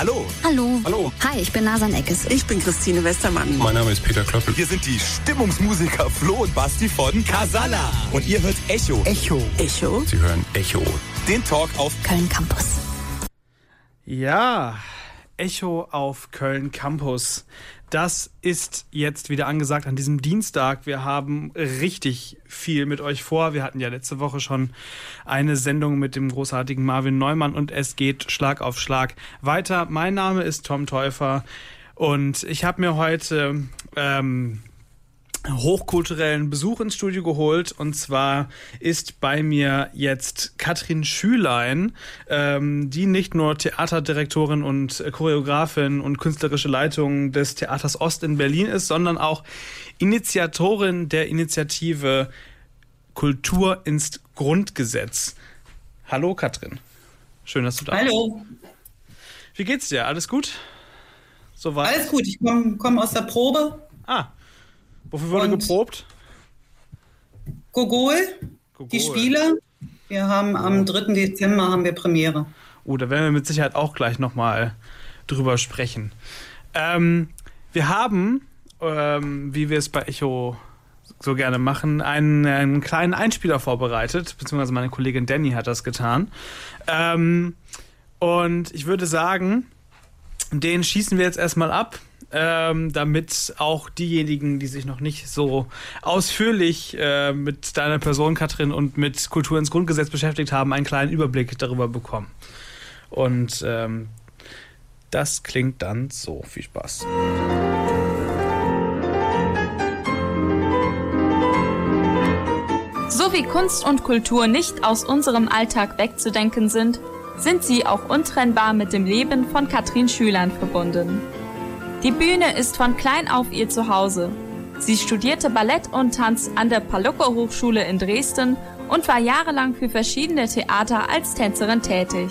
Hallo. Hallo. Hallo. Hi, ich bin Nasan Eckes. Ich bin Christine Westermann. Mein Name ist Peter Klöppel. Wir sind die Stimmungsmusiker Flo und Basti von Casala. Und ihr hört Echo. Echo. Echo. Sie hören Echo. Den Talk auf Köln Campus. Ja, Echo auf Köln Campus. Das ist jetzt wieder angesagt an diesem Dienstag. Wir haben richtig viel mit euch vor. Wir hatten ja letzte Woche schon eine Sendung mit dem großartigen Marvin Neumann und es geht Schlag auf Schlag weiter. Mein Name ist Tom Täufer und ich habe mir heute ähm, hochkulturellen Besuch ins Studio geholt. Und zwar ist bei mir jetzt Katrin Schülein, ähm, die nicht nur Theaterdirektorin und Choreografin und künstlerische Leitung des Theaters Ost in Berlin ist, sondern auch Initiatorin der Initiative Kultur ins Grundgesetz. Hallo Katrin. Schön, dass du da bist. Hallo. Wie geht's dir? Alles gut? Soweit? Alles gut, ich komme komm aus der Probe. Ah, Wofür wurde Und- geprobt? Gogol, Gogol. die Spiele. Wir haben am 3. Dezember haben wir Premiere. Oh, da werden wir mit Sicherheit auch gleich nochmal drüber sprechen. Ähm, wir haben, ähm, wie wir es bei Echo so gerne machen, einen, einen kleinen Einspieler vorbereitet, beziehungsweise meine Kollegin Danny hat das getan. Ähm, und ich würde sagen, den schießen wir jetzt erstmal ab, ähm, damit auch diejenigen, die sich noch nicht so ausführlich äh, mit deiner Person, Katrin, und mit Kultur ins Grundgesetz beschäftigt haben, einen kleinen Überblick darüber bekommen. Und ähm, das klingt dann so. Viel Spaß. So wie Kunst und Kultur nicht aus unserem Alltag wegzudenken sind, sind sie auch untrennbar mit dem Leben von Katrin Schülern verbunden. Die Bühne ist von klein auf ihr Zuhause. Sie studierte Ballett und Tanz an der Palucco Hochschule in Dresden und war jahrelang für verschiedene Theater als Tänzerin tätig.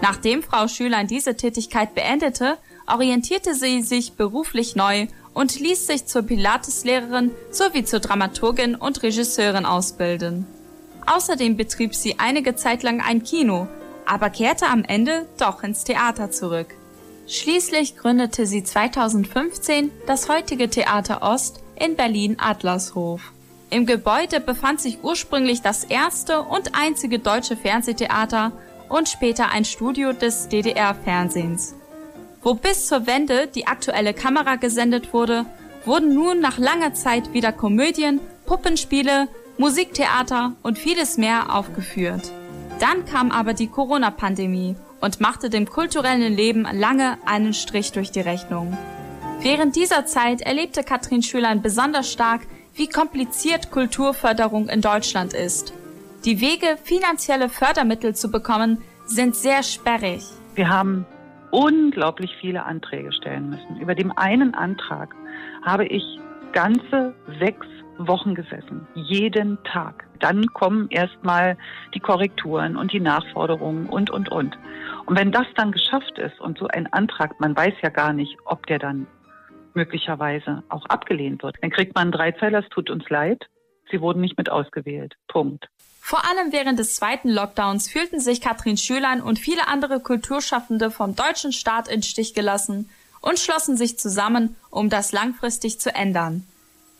Nachdem Frau Schülein diese Tätigkeit beendete, orientierte sie sich beruflich neu und ließ sich zur Pilateslehrerin sowie zur Dramaturgin und Regisseurin ausbilden. Außerdem betrieb sie einige Zeit lang ein Kino, aber kehrte am Ende doch ins Theater zurück. Schließlich gründete sie 2015 das heutige Theater Ost in Berlin-Adlershof. Im Gebäude befand sich ursprünglich das erste und einzige deutsche Fernsehtheater und später ein Studio des DDR-Fernsehens. Wo bis zur Wende die aktuelle Kamera gesendet wurde, wurden nun nach langer Zeit wieder Komödien, Puppenspiele, Musiktheater und vieles mehr aufgeführt. Dann kam aber die Corona-Pandemie und machte dem kulturellen Leben lange einen Strich durch die Rechnung. Während dieser Zeit erlebte Katrin Schülein besonders stark, wie kompliziert Kulturförderung in Deutschland ist. Die Wege, finanzielle Fördermittel zu bekommen, sind sehr sperrig. Wir haben unglaublich viele Anträge stellen müssen. Über dem einen Antrag habe ich ganze sechs Wochen gesessen, jeden Tag. Dann kommen erstmal die Korrekturen und die Nachforderungen und, und, und. Und wenn das dann geschafft ist und so ein Antrag, man weiß ja gar nicht, ob der dann möglicherweise auch abgelehnt wird, dann kriegt man einen Dreizeiler, es tut uns leid, sie wurden nicht mit ausgewählt. Punkt. Vor allem während des zweiten Lockdowns fühlten sich Katrin Schülein und viele andere Kulturschaffende vom deutschen Staat in Stich gelassen und schlossen sich zusammen, um das langfristig zu ändern.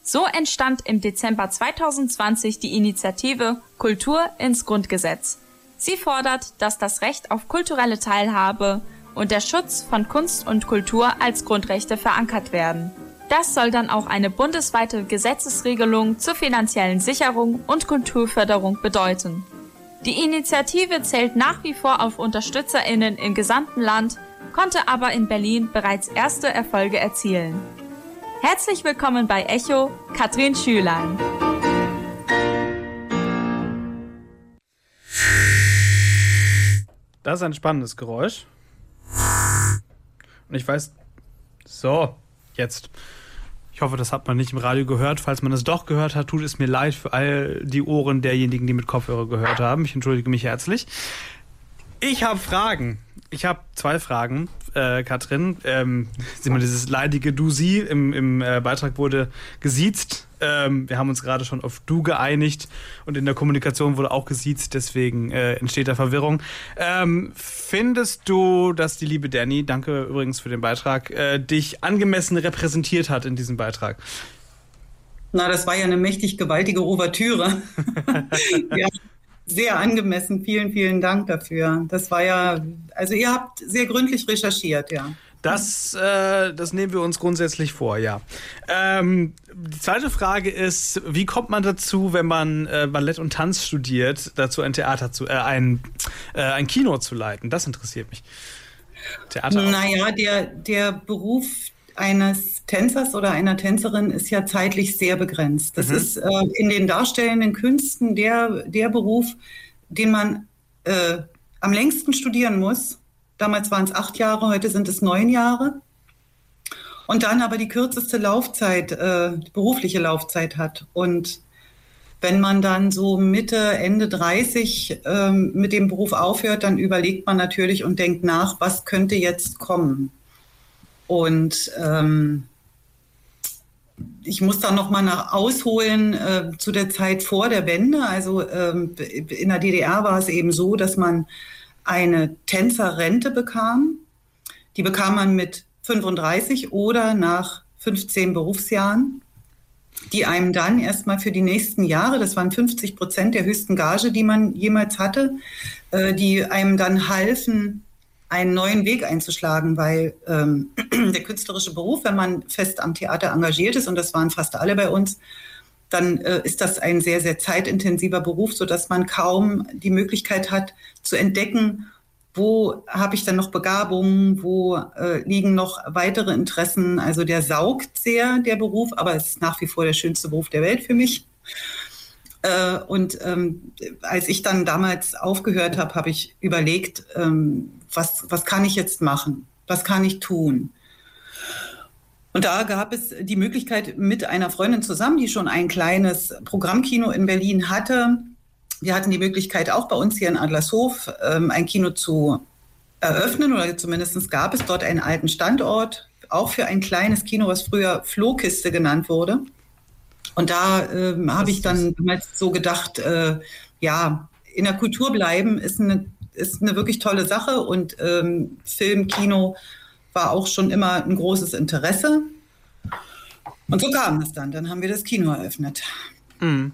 So entstand im Dezember 2020 die Initiative Kultur ins Grundgesetz. Sie fordert, dass das Recht auf kulturelle Teilhabe und der Schutz von Kunst und Kultur als Grundrechte verankert werden. Das soll dann auch eine bundesweite Gesetzesregelung zur finanziellen Sicherung und Kulturförderung bedeuten. Die Initiative zählt nach wie vor auf Unterstützerinnen im gesamten Land, konnte aber in Berlin bereits erste Erfolge erzielen. Herzlich willkommen bei Echo, Katrin Schülein. Das ist ein spannendes Geräusch. Und ich weiß. So, jetzt. Ich hoffe, das hat man nicht im Radio gehört. Falls man es doch gehört hat, tut es mir leid für all die Ohren derjenigen, die mit Kopfhörer gehört haben. Ich entschuldige mich herzlich. Ich habe Fragen. Ich habe zwei Fragen, äh, Katrin. Ähm, sieh mal, dieses leidige Du-Sie im, im äh, Beitrag wurde gesiezt. Ähm, wir haben uns gerade schon auf du geeinigt und in der Kommunikation wurde auch gesiezt, deswegen äh, entsteht da Verwirrung. Ähm, findest du, dass die liebe Danny, danke übrigens für den Beitrag, äh, dich angemessen repräsentiert hat in diesem Beitrag? Na, das war ja eine mächtig gewaltige Ouvertüre. ja, sehr angemessen. Vielen, vielen Dank dafür. Das war ja, also ihr habt sehr gründlich recherchiert, ja. Das, äh, das nehmen wir uns grundsätzlich vor, ja. Ähm, die zweite Frage ist, wie kommt man dazu, wenn man äh, Ballett und Tanz studiert, dazu ein Theater zu, äh, ein, äh, ein Kino zu leiten? Das interessiert mich. Theater. Naja, der, der Beruf eines Tänzers oder einer Tänzerin ist ja zeitlich sehr begrenzt. Das mhm. ist äh, in den darstellenden Künsten der, der Beruf, den man äh, am längsten studieren muss Damals waren es acht Jahre, heute sind es neun Jahre. Und dann aber die kürzeste Laufzeit, äh, berufliche Laufzeit hat. Und wenn man dann so Mitte, Ende 30 ähm, mit dem Beruf aufhört, dann überlegt man natürlich und denkt nach, was könnte jetzt kommen. Und ähm, ich muss dann noch mal nach ausholen äh, zu der Zeit vor der Wende. Also ähm, in der DDR war es eben so, dass man eine Tänzerrente bekam. Die bekam man mit 35 oder nach 15 Berufsjahren, die einem dann erstmal für die nächsten Jahre, das waren 50 Prozent der höchsten Gage, die man jemals hatte, äh, die einem dann halfen, einen neuen Weg einzuschlagen, weil ähm, der künstlerische Beruf, wenn man fest am Theater engagiert ist, und das waren fast alle bei uns, dann äh, ist das ein sehr, sehr zeitintensiver Beruf, sodass man kaum die Möglichkeit hat zu entdecken, wo habe ich dann noch Begabungen, wo äh, liegen noch weitere Interessen. Also der saugt sehr, der Beruf, aber es ist nach wie vor der schönste Beruf der Welt für mich. Äh, und ähm, als ich dann damals aufgehört habe, habe ich überlegt, ähm, was, was kann ich jetzt machen? Was kann ich tun? Und da gab es die Möglichkeit mit einer Freundin zusammen, die schon ein kleines Programmkino in Berlin hatte. Wir hatten die Möglichkeit, auch bei uns hier in Adlershof ähm, ein Kino zu eröffnen oder zumindest gab es dort einen alten Standort, auch für ein kleines Kino, was früher Flohkiste genannt wurde. Und da ähm, habe ich dann damals so gedacht, äh, ja, in der Kultur bleiben ist eine, ist eine wirklich tolle Sache und ähm, Film, Kino war auch schon immer ein großes Interesse. Und so kam es dann. Dann haben wir das Kino eröffnet. Mhm.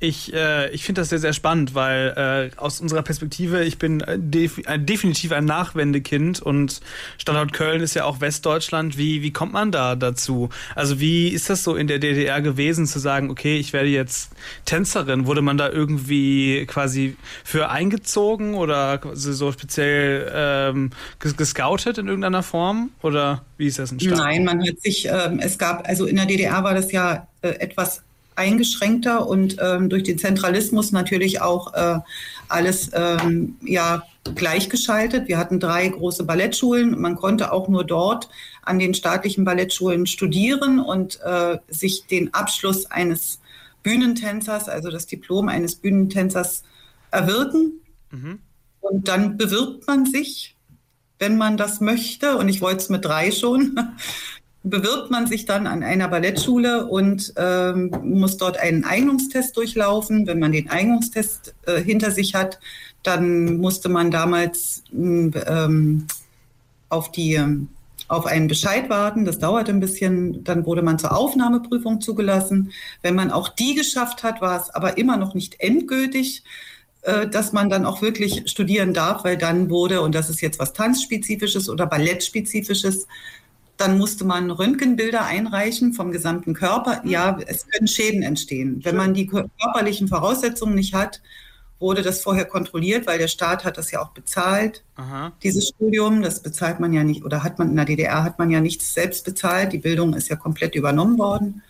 Ich, äh, ich finde das sehr, sehr spannend, weil äh, aus unserer Perspektive, ich bin äh, def ein, definitiv ein Nachwendekind und Standort Köln ist ja auch Westdeutschland. Wie, wie kommt man da dazu? Also wie ist das so in der DDR gewesen, zu sagen, okay, ich werde jetzt Tänzerin? Wurde man da irgendwie quasi für eingezogen oder so speziell ähm, gescoutet in irgendeiner Form? Oder wie ist das entstanden? Nein, man hat sich, ähm, es gab, also in der DDR war das ja äh, etwas eingeschränkter und ähm, durch den Zentralismus natürlich auch äh, alles ähm, ja, gleichgeschaltet. Wir hatten drei große Ballettschulen. Man konnte auch nur dort an den staatlichen Ballettschulen studieren und äh, sich den Abschluss eines Bühnentänzers, also das Diplom eines Bühnentänzers erwirken. Mhm. Und dann bewirbt man sich, wenn man das möchte. Und ich wollte es mit drei schon bewirbt man sich dann an einer Ballettschule und ähm, muss dort einen Eignungstest durchlaufen. Wenn man den Eignungstest äh, hinter sich hat, dann musste man damals ähm, auf die auf einen Bescheid warten. Das dauerte ein bisschen. Dann wurde man zur Aufnahmeprüfung zugelassen. Wenn man auch die geschafft hat, war es aber immer noch nicht endgültig, äh, dass man dann auch wirklich studieren darf, weil dann wurde, und das ist jetzt was Tanzspezifisches oder Ballettspezifisches, dann musste man Röntgenbilder einreichen vom gesamten Körper. Mhm. Ja, es können Schäden entstehen. Wenn man die körperlichen Voraussetzungen nicht hat, wurde das vorher kontrolliert, weil der Staat hat das ja auch bezahlt, Aha. dieses Studium. Das bezahlt man ja nicht, oder hat man in der DDR hat man ja nichts selbst bezahlt. Die Bildung ist ja komplett übernommen worden.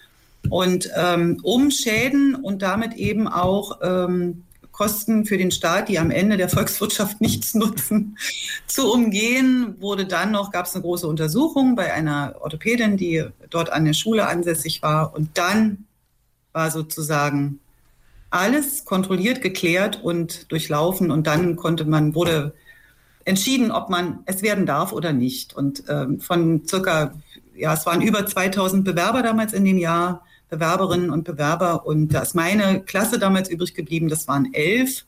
Und ähm, um Schäden und damit eben auch ähm, Kosten für den Staat, die am Ende der Volkswirtschaft nichts nutzen, zu umgehen, wurde dann noch, gab es eine große Untersuchung bei einer Orthopädin, die dort an der Schule ansässig war. Und dann war sozusagen alles kontrolliert, geklärt und durchlaufen. Und dann konnte man, wurde entschieden, ob man es werden darf oder nicht. Und ähm, von circa, ja, es waren über 2000 Bewerber damals in dem Jahr, Bewerberinnen und Bewerber. Und da ist meine Klasse damals übrig geblieben, das waren elf.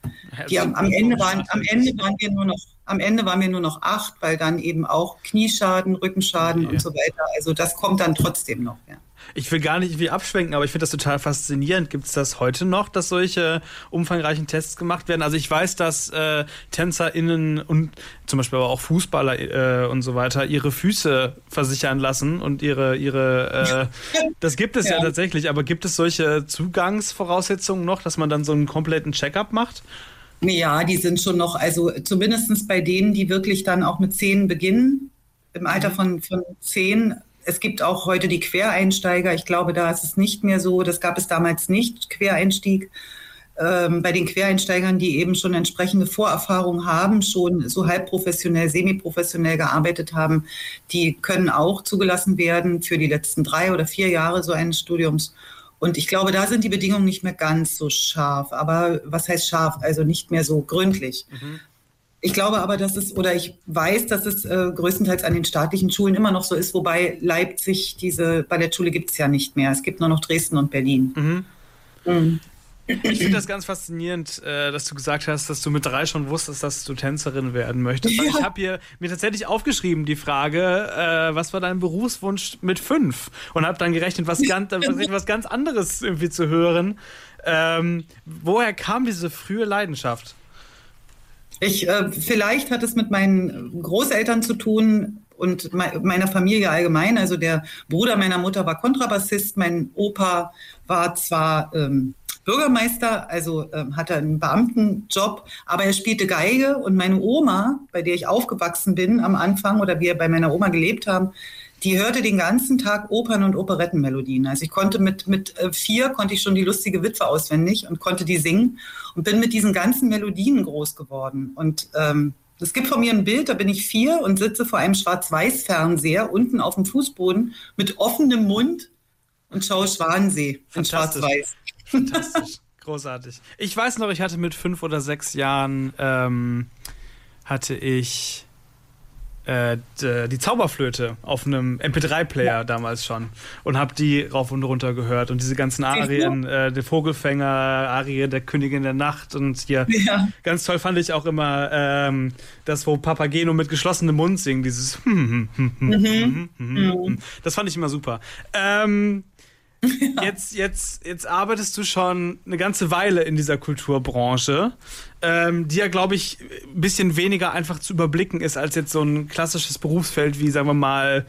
Die am, am Ende waren, am Ende waren wir nur noch, am Ende waren wir nur noch acht, weil dann eben auch Knieschaden, Rückenschaden okay. und so weiter. Also das kommt dann trotzdem noch, ja. Ich will gar nicht wie abschwenken, aber ich finde das total faszinierend. Gibt es das heute noch, dass solche umfangreichen Tests gemacht werden? Also ich weiß, dass äh, TänzerInnen und zum Beispiel aber auch Fußballer äh, und so weiter ihre Füße versichern lassen und ihre, ihre äh, das gibt es ja. ja tatsächlich, aber gibt es solche Zugangsvoraussetzungen noch, dass man dann so einen kompletten Checkup macht? Ja, die sind schon noch, also zumindest bei denen, die wirklich dann auch mit zehn beginnen, im Alter mhm. von, von zehn es gibt auch heute die Quereinsteiger. Ich glaube, da ist es nicht mehr so. Das gab es damals nicht, Quereinstieg. Ähm, bei den Quereinsteigern, die eben schon entsprechende Vorerfahrung haben, schon so halbprofessionell, semiprofessionell gearbeitet haben, die können auch zugelassen werden für die letzten drei oder vier Jahre so eines Studiums. Und ich glaube, da sind die Bedingungen nicht mehr ganz so scharf. Aber was heißt scharf? Also nicht mehr so gründlich. Mhm. Ich glaube aber, dass es, oder ich weiß, dass es äh, größtenteils an den staatlichen Schulen immer noch so ist, wobei Leipzig, diese Ballettschule gibt es ja nicht mehr. Es gibt nur noch Dresden und Berlin. Mhm. Mhm. Ich finde das ganz faszinierend, äh, dass du gesagt hast, dass du mit drei schon wusstest, dass du Tänzerin werden möchtest. Ja. Ich habe hier mir tatsächlich aufgeschrieben die Frage, äh, was war dein Berufswunsch mit fünf? Und habe dann gerechnet, was ganz, was ganz anderes irgendwie zu hören. Ähm, woher kam diese frühe Leidenschaft? Ich, äh, vielleicht hat es mit meinen Großeltern zu tun und me meiner Familie allgemein. Also der Bruder meiner Mutter war Kontrabassist, mein Opa war zwar ähm, Bürgermeister, also ähm, hatte einen Beamtenjob, aber er spielte Geige und meine Oma, bei der ich aufgewachsen bin am Anfang oder wir bei meiner Oma gelebt haben, die hörte den ganzen Tag Opern- und Operettenmelodien. Also ich konnte mit, mit äh, vier, konnte ich schon die lustige Witwe auswendig und konnte die singen und bin mit diesen ganzen Melodien groß geworden. Und ähm, es gibt von mir ein Bild, da bin ich vier und sitze vor einem Schwarz-Weiß-Fernseher unten auf dem Fußboden mit offenem Mund und schaue Schwanensee in Schwarz-Weiß. Fantastisch, großartig. Ich weiß noch, ich hatte mit fünf oder sechs Jahren ähm, hatte ich äh, die Zauberflöte auf einem MP3-Player ja. damals schon und habe die rauf und runter gehört und diese ganzen Arien, äh, der Vogelfänger, Arie der Königin der Nacht und hier ja. ganz toll fand ich auch immer ähm, das, wo Papageno mit geschlossenem Mund singt, dieses mhm. Mhm. das fand ich immer super. Ähm, ja. Jetzt, jetzt, jetzt arbeitest du schon eine ganze Weile in dieser Kulturbranche, ähm, die ja, glaube ich, ein bisschen weniger einfach zu überblicken ist als jetzt so ein klassisches Berufsfeld wie, sagen wir mal,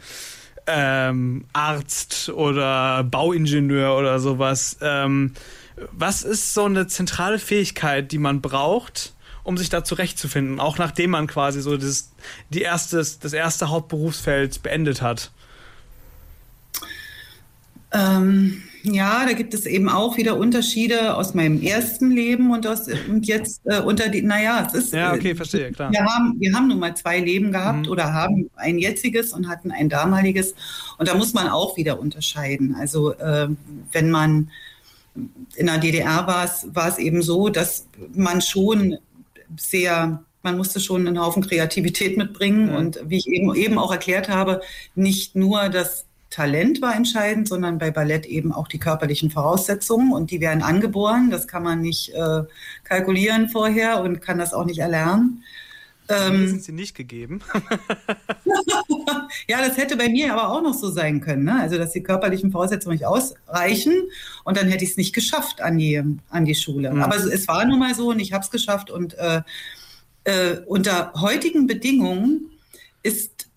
ähm, Arzt oder Bauingenieur oder sowas. Ähm, was ist so eine zentrale Fähigkeit, die man braucht, um sich da zurechtzufinden, auch nachdem man quasi so das, die erste, das erste Hauptberufsfeld beendet hat? Ähm, ja, da gibt es eben auch wieder Unterschiede aus meinem ersten Leben und aus und jetzt äh, unter die, naja, es ist. Ja, okay, verstehe, klar. Wir haben, wir haben nun mal zwei Leben gehabt mhm. oder haben ein jetziges und hatten ein damaliges. Und da muss man auch wieder unterscheiden. Also äh, wenn man in der DDR war es, war es eben so, dass man schon sehr man musste schon einen Haufen Kreativität mitbringen und wie ich eben, eben auch erklärt habe, nicht nur das Talent war entscheidend, sondern bei Ballett eben auch die körperlichen Voraussetzungen und die werden angeboren. Das kann man nicht äh, kalkulieren vorher und kann das auch nicht erlernen. Ähm, sind sie nicht gegeben. ja, das hätte bei mir aber auch noch so sein können. Ne? Also, dass die körperlichen Voraussetzungen nicht ausreichen und dann hätte ich es nicht geschafft an die, an die Schule. Mhm. Aber es war nun mal so und ich habe es geschafft und äh, äh, unter heutigen Bedingungen ist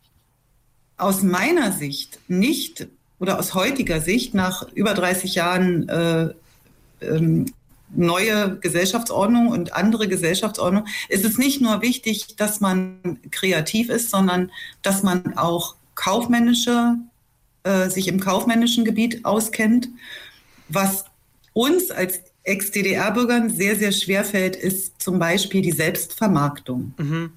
aus meiner Sicht nicht oder aus heutiger Sicht nach über 30 Jahren äh, ähm, neue Gesellschaftsordnung und andere Gesellschaftsordnung, ist es nicht nur wichtig, dass man kreativ ist, sondern dass man auch kaufmännische, äh, sich im kaufmännischen Gebiet auskennt. Was uns als Ex-DDR-Bürgern sehr, sehr schwer fällt, ist zum Beispiel die Selbstvermarktung. Mhm.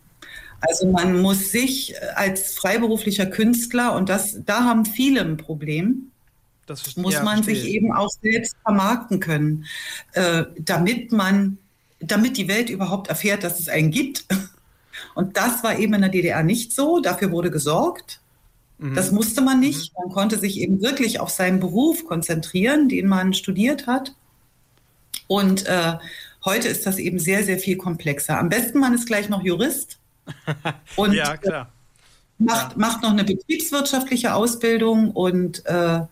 Also man muss sich als freiberuflicher Künstler, und das, da haben viele ein Problem, das, muss ja, man sich eben auch selbst vermarkten können, äh, damit man, damit die Welt überhaupt erfährt, dass es einen gibt. Und das war eben in der DDR nicht so. Dafür wurde gesorgt. Mhm. Das musste man nicht. Mhm. Man konnte sich eben wirklich auf seinen Beruf konzentrieren, den man studiert hat. Und äh, heute ist das eben sehr, sehr viel komplexer. Am besten man ist gleich noch Jurist. Und ja, klar. Macht, ja. macht noch eine betriebswirtschaftliche Ausbildung und äh,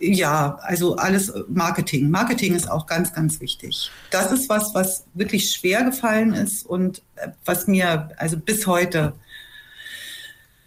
ja, also alles Marketing. Marketing ist auch ganz, ganz wichtig. Das ist was, was wirklich schwer gefallen ist und äh, was mir also bis heute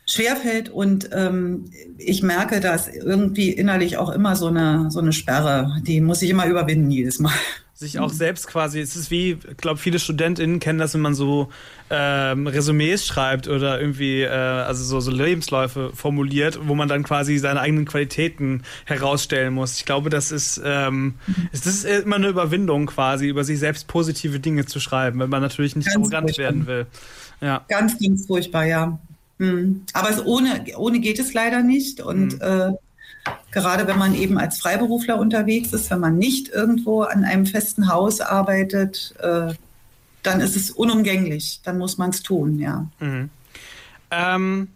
schwerfällt und ähm, ich merke, dass irgendwie innerlich auch immer so eine, so eine Sperre, die muss ich immer überwinden jedes Mal. Sich auch selbst quasi, es ist wie, ich glaube, viele StudentInnen kennen das, wenn man so ähm, Resümees schreibt oder irgendwie, äh, also so, so Lebensläufe formuliert, wo man dann quasi seine eigenen Qualitäten herausstellen muss. Ich glaube, das ist, ähm, das ist immer eine Überwindung quasi, über sich selbst positive Dinge zu schreiben, wenn man natürlich nicht ganz arrogant furchtbar. werden will. Ja. Ganz, ganz furchtbar, ja. Mhm. Aber es ohne, ohne geht es leider nicht. Und mhm. äh, gerade wenn man eben als Freiberufler unterwegs ist, wenn man nicht irgendwo an einem festen Haus arbeitet, äh, dann ist es unumgänglich. Dann muss man es tun, ja. Mhm. Ähm,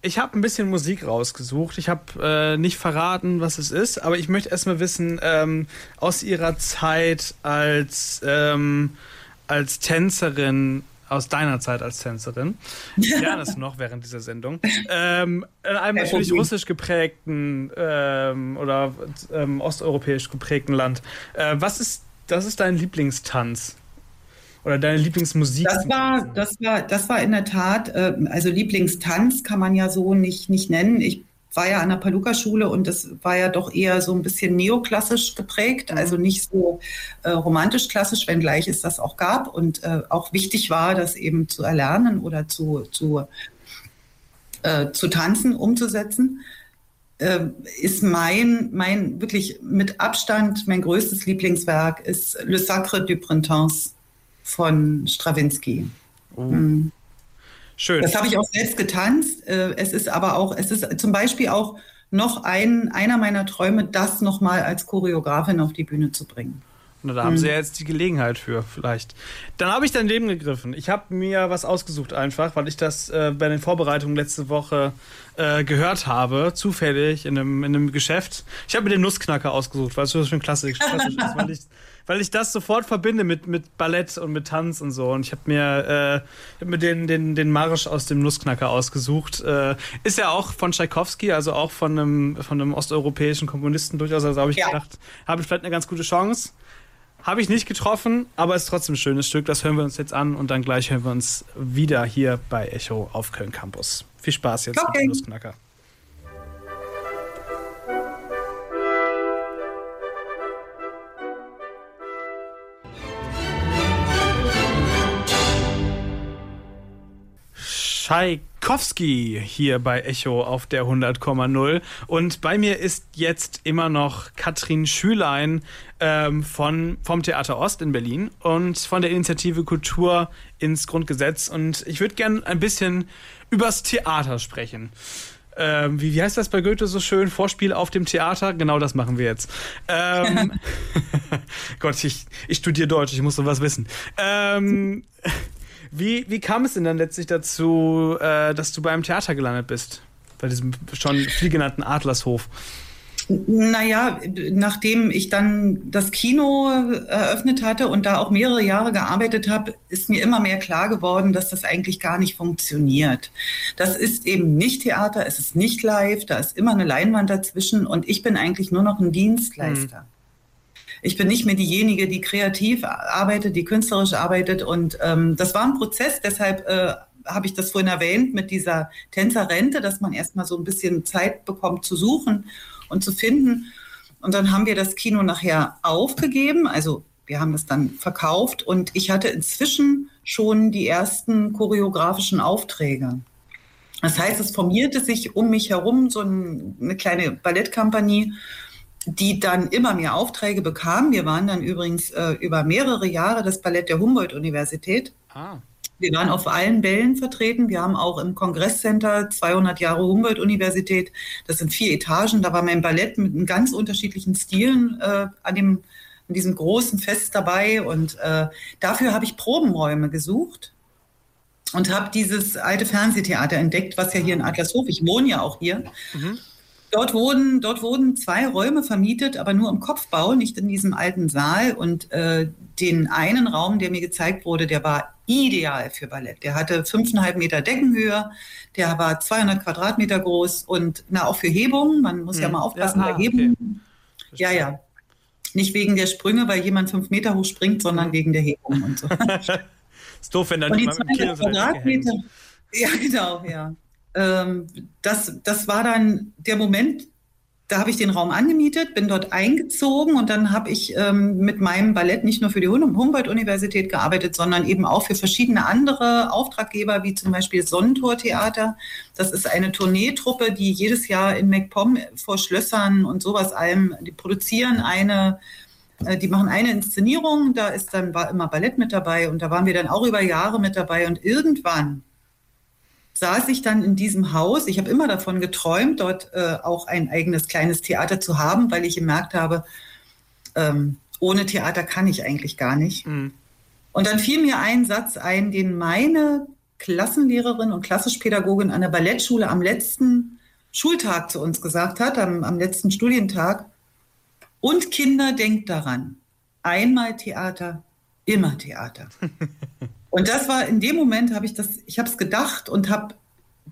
ich habe ein bisschen Musik rausgesucht. Ich habe äh, nicht verraten, was es ist, aber ich möchte erstmal wissen, ähm, aus Ihrer Zeit als, ähm, als Tänzerin, aus deiner Zeit als Tänzerin. Gerne es noch während dieser Sendung. Ähm, in einem natürlich russisch geprägten ähm, oder ähm, osteuropäisch geprägten Land. Äh, was ist, das ist dein Lieblingstanz? Oder deine Lieblingsmusik? Das war, das war, das war in der Tat, äh, also Lieblingstanz kann man ja so nicht, nicht nennen. Ich war ja an der Paluca-Schule und das war ja doch eher so ein bisschen neoklassisch geprägt, also mhm. nicht so äh, romantisch klassisch, wenngleich es das auch gab und äh, auch wichtig war, das eben zu erlernen oder zu, zu, äh, zu tanzen, umzusetzen. Ähm, ist mein, mein wirklich mit Abstand mein größtes Lieblingswerk ist Le Sacre du Printemps von Stravinsky. Oh. Mhm. Schön. Das habe ich auch selbst getanzt. Äh, es ist aber auch, es ist zum Beispiel auch noch ein, einer meiner Träume, das nochmal als Choreografin auf die Bühne zu bringen. Na, da haben hm. sie ja jetzt die Gelegenheit für, vielleicht. Dann habe ich dein Leben gegriffen. Ich habe mir was ausgesucht einfach, weil ich das äh, bei den Vorbereitungen letzte Woche äh, gehört habe, zufällig in einem, in einem Geschäft. Ich habe mir den Nussknacker ausgesucht, weil es so schön klassisch, klassisch ist, weil ich weil ich das sofort verbinde mit, mit Ballett und mit Tanz und so. Und ich habe mir, äh, hab mir den, den, den Marsch aus dem Nussknacker ausgesucht. Äh, ist ja auch von Tchaikovsky, also auch von einem, von einem osteuropäischen Komponisten durchaus. Also habe ich ja. gedacht, habe ich vielleicht eine ganz gute Chance. Habe ich nicht getroffen, aber ist trotzdem ein schönes Stück. Das hören wir uns jetzt an und dann gleich hören wir uns wieder hier bei Echo auf Köln Campus. Viel Spaß jetzt okay. mit dem Nussknacker. Tschaikowski hier bei Echo auf der 100,0. Und bei mir ist jetzt immer noch Katrin Schülein ähm, von, vom Theater Ost in Berlin und von der Initiative Kultur ins Grundgesetz. Und ich würde gerne ein bisschen übers Theater sprechen. Ähm, wie, wie heißt das bei Goethe so schön? Vorspiel auf dem Theater? Genau das machen wir jetzt. Ähm, Gott, ich, ich studiere Deutsch, ich muss sowas wissen. Ähm, wie, wie kam es denn dann letztlich dazu, äh, dass du beim Theater gelandet bist? Bei diesem schon viel genannten Adlershof. Naja, nachdem ich dann das Kino eröffnet hatte und da auch mehrere Jahre gearbeitet habe, ist mir immer mehr klar geworden, dass das eigentlich gar nicht funktioniert. Das ist eben nicht Theater, es ist nicht live, da ist immer eine Leinwand dazwischen und ich bin eigentlich nur noch ein Dienstleister. Mhm ich bin nicht mehr diejenige, die kreativ arbeitet, die künstlerisch arbeitet. Und ähm, das war ein Prozess, deshalb äh, habe ich das vorhin erwähnt mit dieser Tänzerrente, dass man erstmal so ein bisschen Zeit bekommt zu suchen und zu finden. Und dann haben wir das Kino nachher aufgegeben. Also wir haben es dann verkauft und ich hatte inzwischen schon die ersten choreografischen Aufträge. Das heißt, es formierte sich um mich herum so eine kleine Ballettkompanie die dann immer mehr Aufträge bekamen. Wir waren dann übrigens äh, über mehrere Jahre das Ballett der Humboldt-Universität. Ah. Wir waren auf allen Bällen vertreten. Wir haben auch im Kongresscenter 200 Jahre Humboldt-Universität. Das sind vier Etagen. Da war mein Ballett mit ganz unterschiedlichen Stilen äh, an, dem, an diesem großen Fest dabei. Und äh, dafür habe ich Probenräume gesucht. und habe dieses alte Fernsehtheater entdeckt, was ja hier in Adlershof, ich wohne ja auch hier. Mhm. Dort wurden, dort wurden zwei Räume vermietet, aber nur im Kopfbau, nicht in diesem alten Saal. Und äh, den einen Raum, der mir gezeigt wurde, der war ideal für Ballett. Der hatte fünfeinhalb Meter Deckenhöhe, der war 200 Quadratmeter groß und na auch für Hebung. Man muss hm. ja mal aufpassen ja, ah, bei Hebung. Okay. Ja, ja. Nicht wegen der Sprünge, weil jemand fünf Meter hoch springt, sondern wegen der Hebung und so. ist doof, wenn dann und die 200 Quadratmeter. Ja, genau, ja ähm, das, das war dann der Moment, da habe ich den Raum angemietet, bin dort eingezogen und dann habe ich ähm, mit meinem Ballett nicht nur für die Humboldt-Universität gearbeitet, sondern eben auch für verschiedene andere Auftraggeber, wie zum Beispiel Sonnentor-Theater. Das ist eine Tourneetruppe, die jedes Jahr in MacPom vor Schlössern und sowas allem, die produzieren eine äh, die machen eine Inszenierung, da ist dann war immer Ballett mit dabei und da waren wir dann auch über Jahre mit dabei und irgendwann saß ich dann in diesem Haus. Ich habe immer davon geträumt, dort äh, auch ein eigenes kleines Theater zu haben, weil ich gemerkt habe, ähm, ohne Theater kann ich eigentlich gar nicht. Mhm. Und dann fiel mir ein Satz ein, den meine Klassenlehrerin und Klassischpädagogin an der Ballettschule am letzten Schultag zu uns gesagt hat, am, am letzten Studientag. Und Kinder, denkt daran, einmal Theater, immer Theater. Und das war in dem Moment, habe ich das, ich habe es gedacht und habe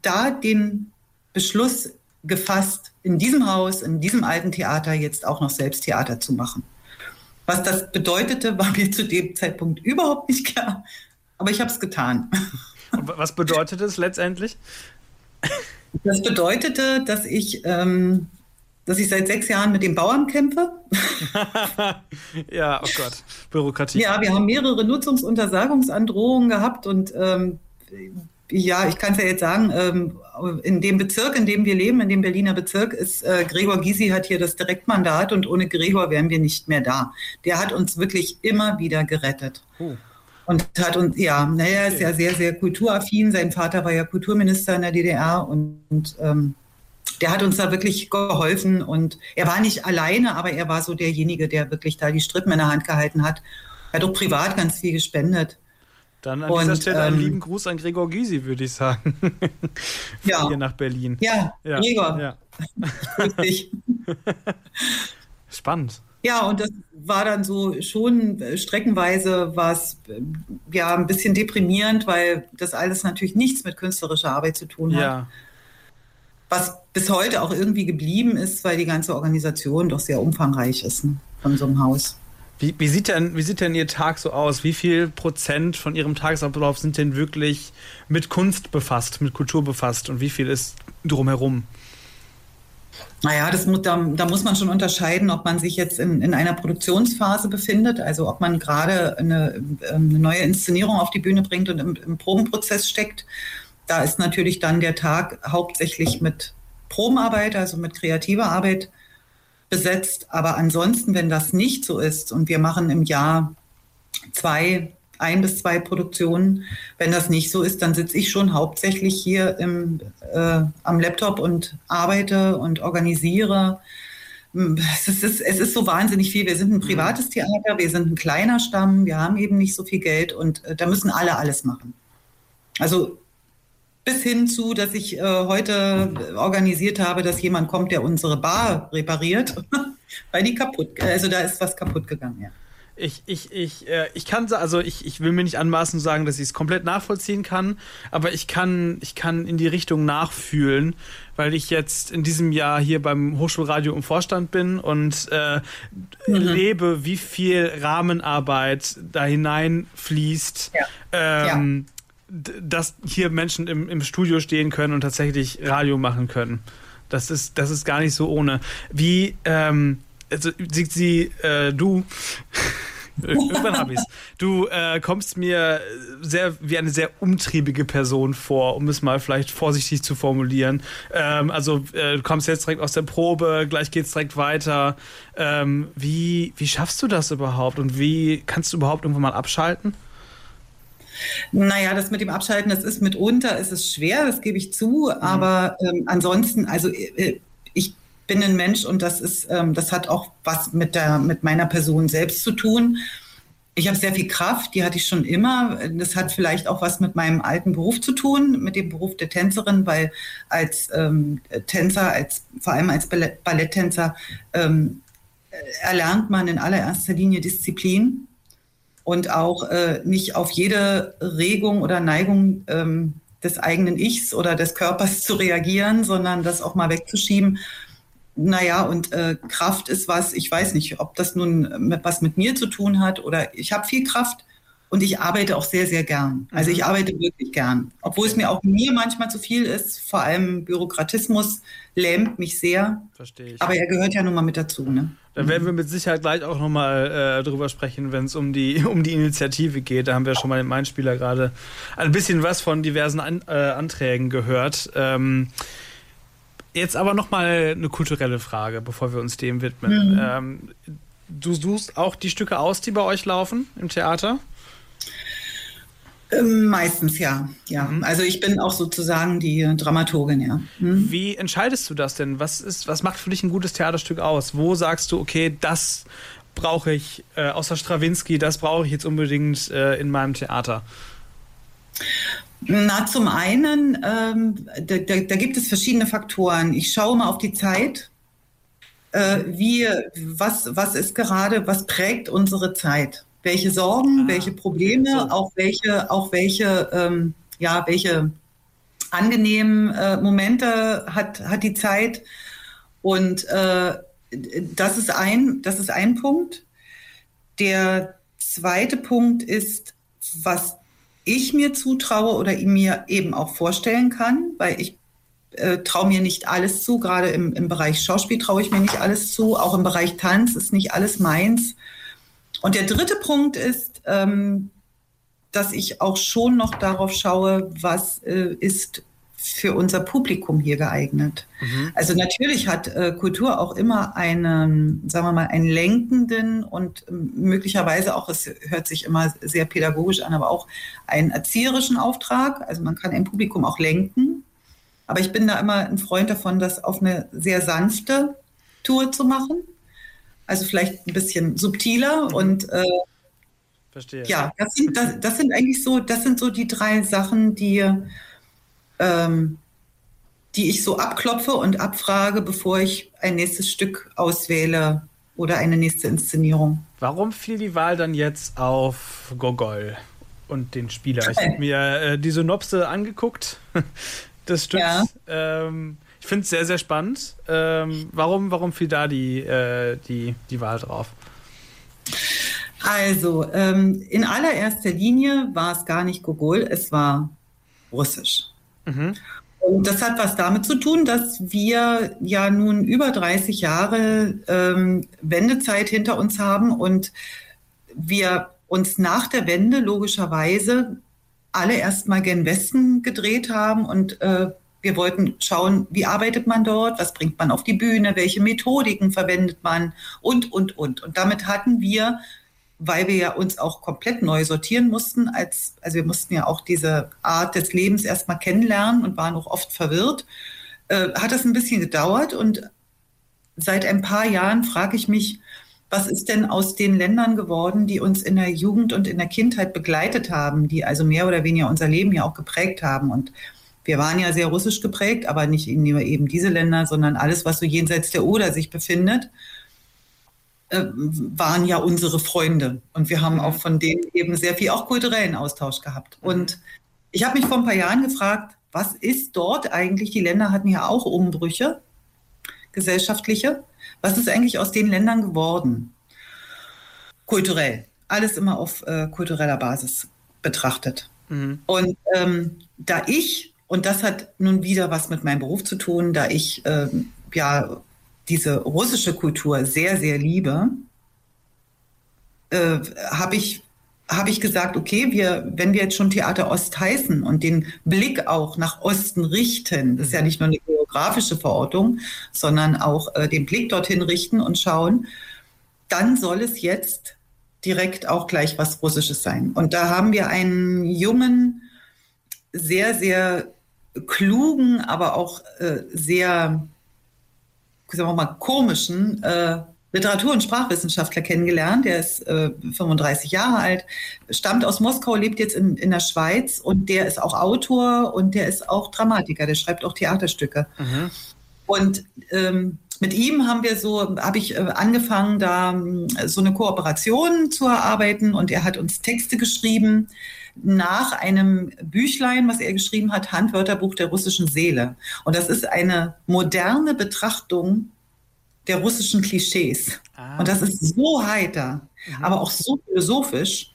da den Beschluss gefasst, in diesem Haus, in diesem alten Theater jetzt auch noch selbst Theater zu machen. Was das bedeutete, war mir zu dem Zeitpunkt überhaupt nicht klar, aber ich habe es getan. Und was bedeutet es letztendlich? Das bedeutete, dass ich ähm, dass ich seit sechs Jahren mit den Bauern kämpfe. ja, oh Gott, Bürokratie. Ja, wir haben mehrere Nutzungsuntersagungsandrohungen gehabt und ähm, ja, ich kann es ja jetzt sagen, ähm, in dem Bezirk, in dem wir leben, in dem Berliner Bezirk, ist äh, Gregor Gysi hat hier das Direktmandat und ohne Gregor wären wir nicht mehr da. Der hat uns wirklich immer wieder gerettet. Oh. Und hat uns, ja, naja, er ist ja sehr, sehr kulturaffin. Sein Vater war ja Kulturminister in der DDR und, und ähm, der hat uns da wirklich geholfen und er war nicht alleine, aber er war so derjenige, der wirklich da die Strippen in der Hand gehalten hat. Er hat auch privat ganz viel gespendet. Dann an dieser Stelle ähm, einen lieben Gruß an Gregor Gysi, würde ich sagen. ja. Hier nach Berlin. Ja, ja. Gregor. Ja. Grüß dich. Spannend. Ja, und das war dann so schon äh, streckenweise was ja ein bisschen deprimierend, weil das alles natürlich nichts mit künstlerischer Arbeit zu tun hat. Ja was bis heute auch irgendwie geblieben ist, weil die ganze Organisation doch sehr umfangreich ist ne, von so einem Haus. Wie, wie, sieht denn, wie sieht denn Ihr Tag so aus? Wie viel Prozent von Ihrem Tagesablauf sind denn wirklich mit Kunst befasst, mit Kultur befasst und wie viel ist drumherum? Naja, das, da, da muss man schon unterscheiden, ob man sich jetzt in, in einer Produktionsphase befindet, also ob man gerade eine, eine neue Inszenierung auf die Bühne bringt und im, im Probenprozess steckt da ist natürlich dann der Tag hauptsächlich mit Probenarbeit, also mit kreativer Arbeit besetzt. Aber ansonsten, wenn das nicht so ist und wir machen im Jahr zwei, ein bis zwei Produktionen, wenn das nicht so ist, dann sitze ich schon hauptsächlich hier im, äh, am Laptop und arbeite und organisiere. Es ist, es ist so wahnsinnig viel. Wir sind ein mhm. privates Theater, wir sind ein kleiner Stamm, wir haben eben nicht so viel Geld und äh, da müssen alle alles machen. Also bis hin zu, dass ich äh, heute organisiert habe, dass jemand kommt, der unsere Bar repariert, weil die kaputt, also da ist was kaputt gegangen, ja. Ich, ich, ich, äh, ich kann, also ich, ich will mir nicht anmaßen sagen, dass ich es komplett nachvollziehen kann, aber ich kann, ich kann in die Richtung nachfühlen, weil ich jetzt in diesem Jahr hier beim Hochschulradio im Vorstand bin und äh, mhm. lebe, wie viel Rahmenarbeit da hineinfließt. Ja. Ähm, ja dass hier Menschen im, im Studio stehen können und tatsächlich Radio machen können. Das ist, das ist gar nicht so ohne. Wie, ähm, also, sie, sie äh, du, irgendwann hab ich's. Du äh, kommst mir sehr wie eine sehr umtriebige Person vor, um es mal vielleicht vorsichtig zu formulieren. Ähm, also äh, du kommst jetzt direkt aus der Probe, gleich geht's direkt weiter. Ähm, wie, wie schaffst du das überhaupt und wie kannst du überhaupt irgendwann mal abschalten? Naja, das mit dem Abschalten, das ist mitunter, ist es schwer, das gebe ich zu. Mhm. Aber ähm, ansonsten, also äh, ich bin ein Mensch und das ist, ähm, das hat auch was mit der, mit meiner Person selbst zu tun. ich habe sehr viel Kraft, die hatte ich schon immer. Das hat vielleicht auch was mit meinem alten Beruf zu tun, mit dem Beruf der Tänzerin, weil als ähm, Tänzer, als, vor allem als Ballett Balletttänzer, ähm, erlernt man in allererster Linie Disziplin und auch äh, nicht auf jede Regung oder Neigung ähm, des eigenen Ichs oder des Körpers zu reagieren, sondern das auch mal wegzuschieben. Naja, und äh, Kraft ist was, ich weiß nicht, ob das nun was mit mir zu tun hat oder ich habe viel Kraft und ich arbeite auch sehr, sehr gern. Also ich mhm. arbeite wirklich gern. Obwohl es mir auch mir manchmal zu viel ist, vor allem Bürokratismus lähmt mich sehr. Verstehe ich. Aber er gehört ja nun mal mit dazu. Ne? Da werden wir mit Sicherheit gleich auch nochmal äh, drüber sprechen, wenn es um die, um die Initiative geht. Da haben wir schon mal im Einspieler gerade ein bisschen was von diversen An äh, Anträgen gehört. Ähm, Jetzt aber nochmal eine kulturelle Frage, bevor wir uns dem widmen. Mhm. Ähm, du suchst auch die Stücke aus, die bei euch laufen im Theater? Ähm, meistens ja, ja. Mhm. Also ich bin auch sozusagen die Dramaturgin, ja. Mhm. Wie entscheidest du das denn? Was ist, was macht für dich ein gutes Theaterstück aus? Wo sagst du, okay, das brauche ich äh, außer Strawinski, das brauche ich jetzt unbedingt äh, in meinem Theater? Na, zum einen, ähm, da, da, da, gibt es verschiedene Faktoren. Ich schaue mal auf die Zeit. Äh, wie, was, was ist gerade, was prägt unsere Zeit? Welche Sorgen, ah, welche Probleme, so. auch welche, auch welche, ähm, ja, welche angenehmen äh, Momente hat, hat die Zeit? Und äh, das ist ein, das ist ein Punkt. Der zweite Punkt ist, was ich mir zutraue oder mir eben auch vorstellen kann, weil ich äh, traue mir nicht alles zu. Gerade im, im Bereich Schauspiel traue ich mir nicht alles zu. Auch im Bereich Tanz ist nicht alles meins. Und der dritte Punkt ist, ähm, dass ich auch schon noch darauf schaue, was äh, ist für unser Publikum hier geeignet. Mhm. Also natürlich hat äh, Kultur auch immer einen, sagen wir mal, einen lenkenden und ähm, möglicherweise auch, es hört sich immer sehr pädagogisch an, aber auch einen erzieherischen Auftrag. Also man kann ein Publikum auch lenken. Aber ich bin da immer ein Freund davon, das auf eine sehr sanfte Tour zu machen. Also vielleicht ein bisschen subtiler mhm. und äh, Verstehe. Ja, das sind, das, das sind eigentlich so, das sind so die drei Sachen, die ähm, die ich so abklopfe und abfrage, bevor ich ein nächstes Stück auswähle oder eine nächste Inszenierung. Warum fiel die Wahl dann jetzt auf Gogol und den Spieler? Ich habe mir äh, die Synopse angeguckt des Stücks. Ja. Ähm, ich finde es sehr, sehr spannend. Ähm, warum, warum fiel da die, äh, die, die Wahl drauf? Also, ähm, in allererster Linie war es gar nicht Gogol, es war Russisch. Mhm. Und das hat was damit zu tun, dass wir ja nun über 30 Jahre ähm, Wendezeit hinter uns haben und wir uns nach der Wende logischerweise alle erstmal gen Westen gedreht haben und äh, wir wollten schauen, wie arbeitet man dort, was bringt man auf die Bühne, welche Methodiken verwendet man und, und, und. Und damit hatten wir weil wir ja uns auch komplett neu sortieren mussten. Als, also wir mussten ja auch diese Art des Lebens erstmal kennenlernen und waren auch oft verwirrt. Äh, hat das ein bisschen gedauert und seit ein paar Jahren frage ich mich, was ist denn aus den Ländern geworden, die uns in der Jugend und in der Kindheit begleitet haben, die also mehr oder weniger unser Leben ja auch geprägt haben. Und wir waren ja sehr russisch geprägt, aber nicht nur eben diese Länder, sondern alles, was so jenseits der Oder sich befindet äh, waren ja unsere Freunde. Und wir haben auch von denen eben sehr viel auch kulturellen Austausch gehabt. Mhm. Und ich habe mich vor ein paar Jahren gefragt, was ist dort eigentlich? Die Länder hatten ja auch Umbrüche, gesellschaftliche. Was ist eigentlich aus den Ländern geworden? Kulturell. Alles immer auf äh, kultureller Basis betrachtet. Mhm. Und ähm, da ich, und das hat nun wieder was mit meinem Beruf zu tun, da ich ähm, ja diese russische Kultur sehr, sehr liebe, äh, habe ich, hab ich gesagt, okay, wir, wenn wir jetzt schon Theater Ost heißen und den Blick auch nach Osten richten, das ist ja nicht nur eine geografische Verortung, sondern auch äh, den Blick dorthin richten und schauen, dann soll es jetzt direkt auch gleich was Russisches sein. Und da haben wir einen jungen, sehr, sehr klugen, aber auch äh, sehr sagen wir mal, komischen äh, Literatur- und Sprachwissenschaftler kennengelernt. Der ist äh, 35 Jahre alt, stammt aus Moskau, lebt jetzt in, in der Schweiz und der ist auch Autor und der ist auch Dramatiker. Der schreibt auch Theaterstücke. Mhm. Und ähm, mit ihm haben wir so, habe ich äh, angefangen, da äh, so eine Kooperation zu erarbeiten und er hat uns Texte geschrieben nach einem Büchlein, was er geschrieben hat, Handwörterbuch der russischen Seele. Und das ist eine moderne Betrachtung der russischen Klischees. Ah. Und das ist so heiter, mhm. aber auch so philosophisch,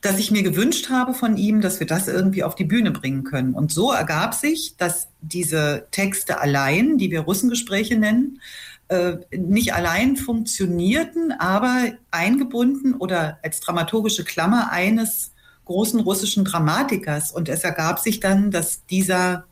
dass ich mir gewünscht habe von ihm, dass wir das irgendwie auf die Bühne bringen können. Und so ergab sich, dass diese Texte allein, die wir Russengespräche nennen, äh, nicht allein funktionierten, aber eingebunden oder als dramaturgische Klammer eines großen russischen Dramatikers. Und es ergab sich dann, dass dieser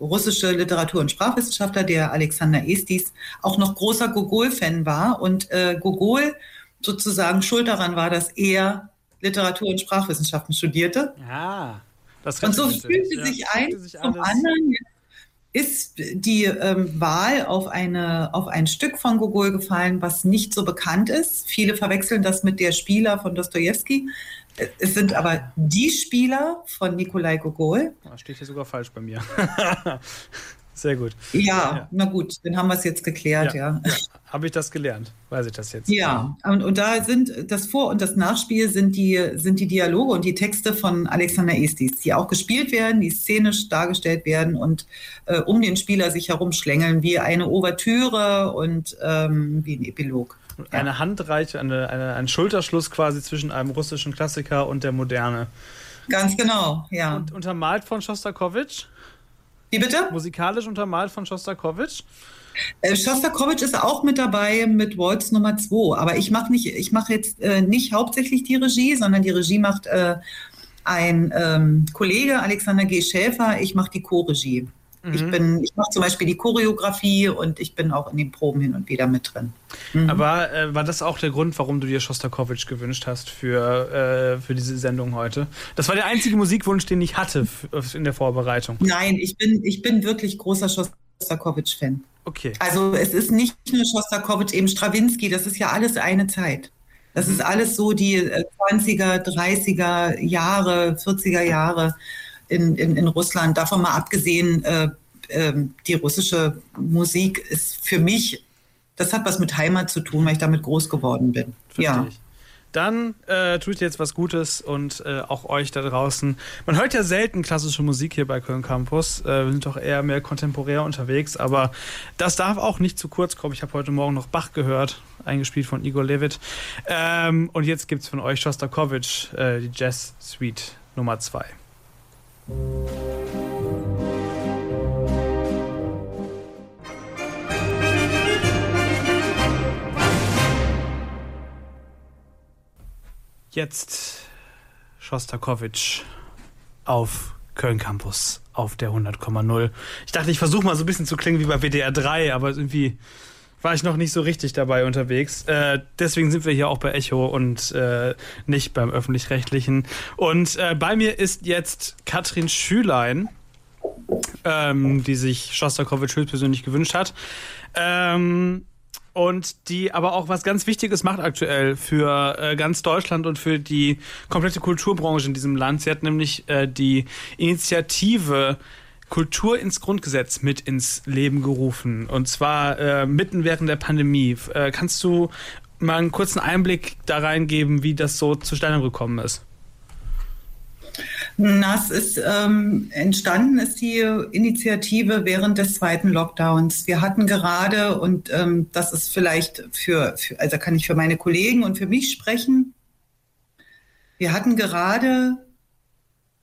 russische Literatur- und Sprachwissenschaftler, der Alexander Estis, auch noch großer Gogol-Fan war und äh, Gogol sozusagen schuld daran war, dass er Literatur- und Sprachwissenschaften studierte. Ja, das Und so fühlte ja, sich ein sich zum anderen. Ist die ähm, Wahl auf, eine, auf ein Stück von Gogol gefallen, was nicht so bekannt ist. Viele verwechseln das mit der Spieler von Dostoevsky. Es sind aber die Spieler von Nikolai Gogol. Das ah, steht hier sogar falsch bei mir. Sehr gut. Ja, ja, na gut, dann haben wir es jetzt geklärt, ja. ja. ja. Habe ich das gelernt? Weiß ich das jetzt? Ja, und, und da sind das Vor- und das Nachspiel sind die, sind die Dialoge und die Texte von Alexander Estis, die auch gespielt werden, die szenisch dargestellt werden und äh, um den Spieler sich herum schlängeln, wie eine Ouvertüre und ähm, wie ein Epilog. Eine Handreiche, eine, eine, ein Schulterschluss quasi zwischen einem russischen Klassiker und der Moderne. Ganz genau, ja. Und untermalt von Schostakowitsch? Wie bitte? Musikalisch untermalt von Schostakowitsch? Äh, Schostakowitsch ist auch mit dabei mit Waltz Nummer 2. Aber ich mache nicht, ich mache jetzt äh, nicht hauptsächlich die Regie, sondern die Regie macht äh, ein ähm, Kollege Alexander G. Schäfer. Ich mache die Co-Regie. Mhm. Ich bin, ich mache zum Beispiel die Choreografie und ich bin auch in den Proben hin und wieder mit drin. Mhm. Aber äh, war das auch der Grund, warum du dir Schostakowitsch gewünscht hast für, äh, für diese Sendung heute? Das war der einzige Musikwunsch, den ich hatte in der Vorbereitung. Nein, ich bin, ich bin wirklich großer Schostakowitsch-Fan. Okay. Also es ist nicht nur Schostakowitsch, eben Strawinski, das ist ja alles eine Zeit. Das mhm. ist alles so die 20er, äh, 30er Jahre, 40er Jahre in, in, in Russland. Davon mal abgesehen, äh, äh, die russische Musik ist für mich, das hat was mit Heimat zu tun, weil ich damit groß geworden bin. Verstehe ja. Ich. Dann äh, tut jetzt was Gutes und äh, auch euch da draußen. Man hört ja selten klassische Musik hier bei Köln Campus. Äh, wir sind doch eher mehr kontemporär unterwegs, aber das darf auch nicht zu kurz kommen. Ich habe heute Morgen noch Bach gehört, eingespielt von Igor Levit. Ähm, und jetzt gibt es von euch Shostakovich, äh, die Jazz Suite Nummer 2. Jetzt Schostakowitsch auf Köln Campus auf der 100,0. Ich dachte, ich versuche mal so ein bisschen zu klingen wie bei WDR 3, aber irgendwie war ich noch nicht so richtig dabei unterwegs. Äh, deswegen sind wir hier auch bei Echo und äh, nicht beim öffentlich-rechtlichen. Und äh, bei mir ist jetzt Katrin Schülein, ähm, die sich Schostakowitsch höchstpersönlich gewünscht hat. Ähm, und die aber auch was ganz Wichtiges macht aktuell für äh, ganz Deutschland und für die komplette Kulturbranche in diesem Land. Sie hat nämlich äh, die Initiative Kultur ins Grundgesetz mit ins Leben gerufen. Und zwar äh, mitten während der Pandemie. Äh, kannst du mal einen kurzen Einblick da reingeben, wie das so zustande gekommen ist? Das ist ähm, entstanden, ist die Initiative während des zweiten Lockdowns. Wir hatten gerade, und ähm, das ist vielleicht für, für, also kann ich für meine Kollegen und für mich sprechen, wir hatten gerade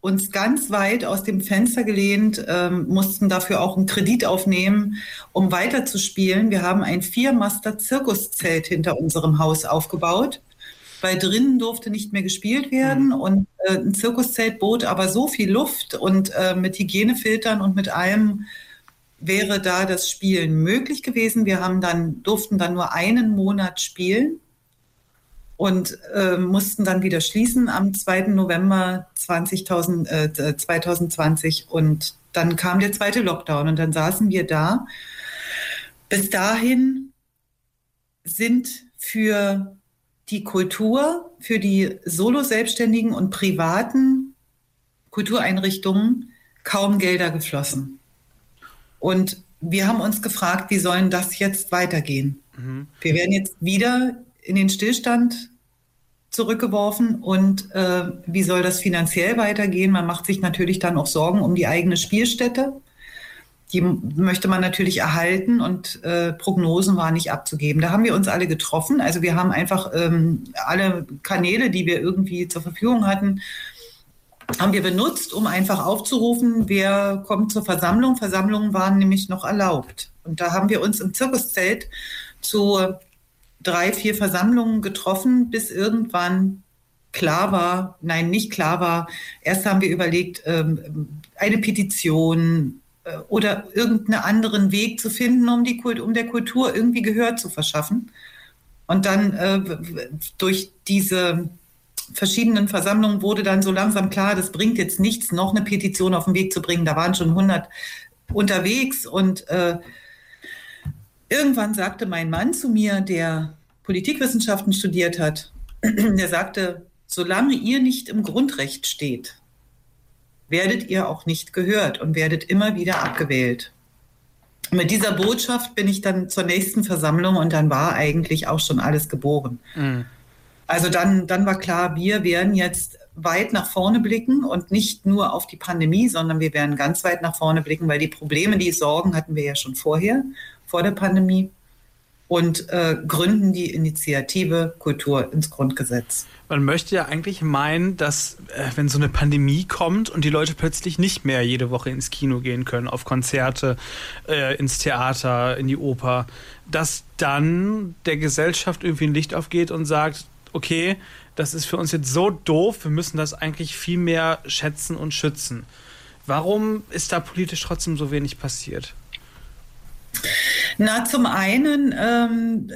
uns ganz weit aus dem Fenster gelehnt, ähm, mussten dafür auch einen Kredit aufnehmen, um weiterzuspielen. Wir haben ein Viermaster-Zirkuszelt hinter unserem Haus aufgebaut, weil drinnen durfte nicht mehr gespielt werden mhm. und äh, ein Zirkuszelt bot aber so viel Luft und äh, mit Hygienefiltern und mit allem wäre da das Spielen möglich gewesen. Wir haben dann, durften dann nur einen Monat spielen und äh, mussten dann wieder schließen am 2. November 20, äh, 2020 und dann kam der zweite Lockdown und dann saßen wir da. Bis dahin sind für die Kultur, für die Solo-Selbstständigen und privaten Kultureinrichtungen kaum Gelder geflossen. Und wir haben uns gefragt, wie sollen das jetzt weitergehen? Mhm. Wir werden jetzt wieder in den Stillstand zurückgeworfen und äh, wie soll das finanziell weitergehen? Man macht sich natürlich dann auch Sorgen um die eigene Spielstätte. Die möchte man natürlich erhalten und äh, Prognosen waren nicht abzugeben. Da haben wir uns alle getroffen. Also wir haben einfach ähm, alle Kanäle, die wir irgendwie zur Verfügung hatten, haben wir benutzt, um einfach aufzurufen, wer kommt zur Versammlung. Versammlungen waren nämlich noch erlaubt. Und da haben wir uns im Zirkuszelt zu drei, vier Versammlungen getroffen, bis irgendwann klar war, nein, nicht klar war. Erst haben wir überlegt, ähm, eine Petition äh, oder irgendeinen anderen Weg zu finden, um, die, um der Kultur irgendwie Gehör zu verschaffen. Und dann äh, durch diese verschiedenen Versammlungen wurde dann so langsam klar, das bringt jetzt nichts, noch eine Petition auf den Weg zu bringen. Da waren schon 100 unterwegs und äh, irgendwann sagte mein Mann zu mir, der Politikwissenschaften studiert hat, der sagte, solange ihr nicht im Grundrecht steht, werdet ihr auch nicht gehört und werdet immer wieder abgewählt. Mit dieser Botschaft bin ich dann zur nächsten Versammlung und dann war eigentlich auch schon alles geboren. Mhm. Also dann, dann war klar, wir werden jetzt weit nach vorne blicken und nicht nur auf die Pandemie, sondern wir werden ganz weit nach vorne blicken, weil die Probleme, die Sorgen hatten wir ja schon vorher, vor der Pandemie und äh, gründen die Initiative Kultur ins Grundgesetz. Man möchte ja eigentlich meinen, dass äh, wenn so eine Pandemie kommt und die Leute plötzlich nicht mehr jede Woche ins Kino gehen können, auf Konzerte, äh, ins Theater, in die Oper, dass dann der Gesellschaft irgendwie ein Licht aufgeht und sagt, okay, das ist für uns jetzt so doof, wir müssen das eigentlich viel mehr schätzen und schützen. Warum ist da politisch trotzdem so wenig passiert? Na, zum einen, ähm,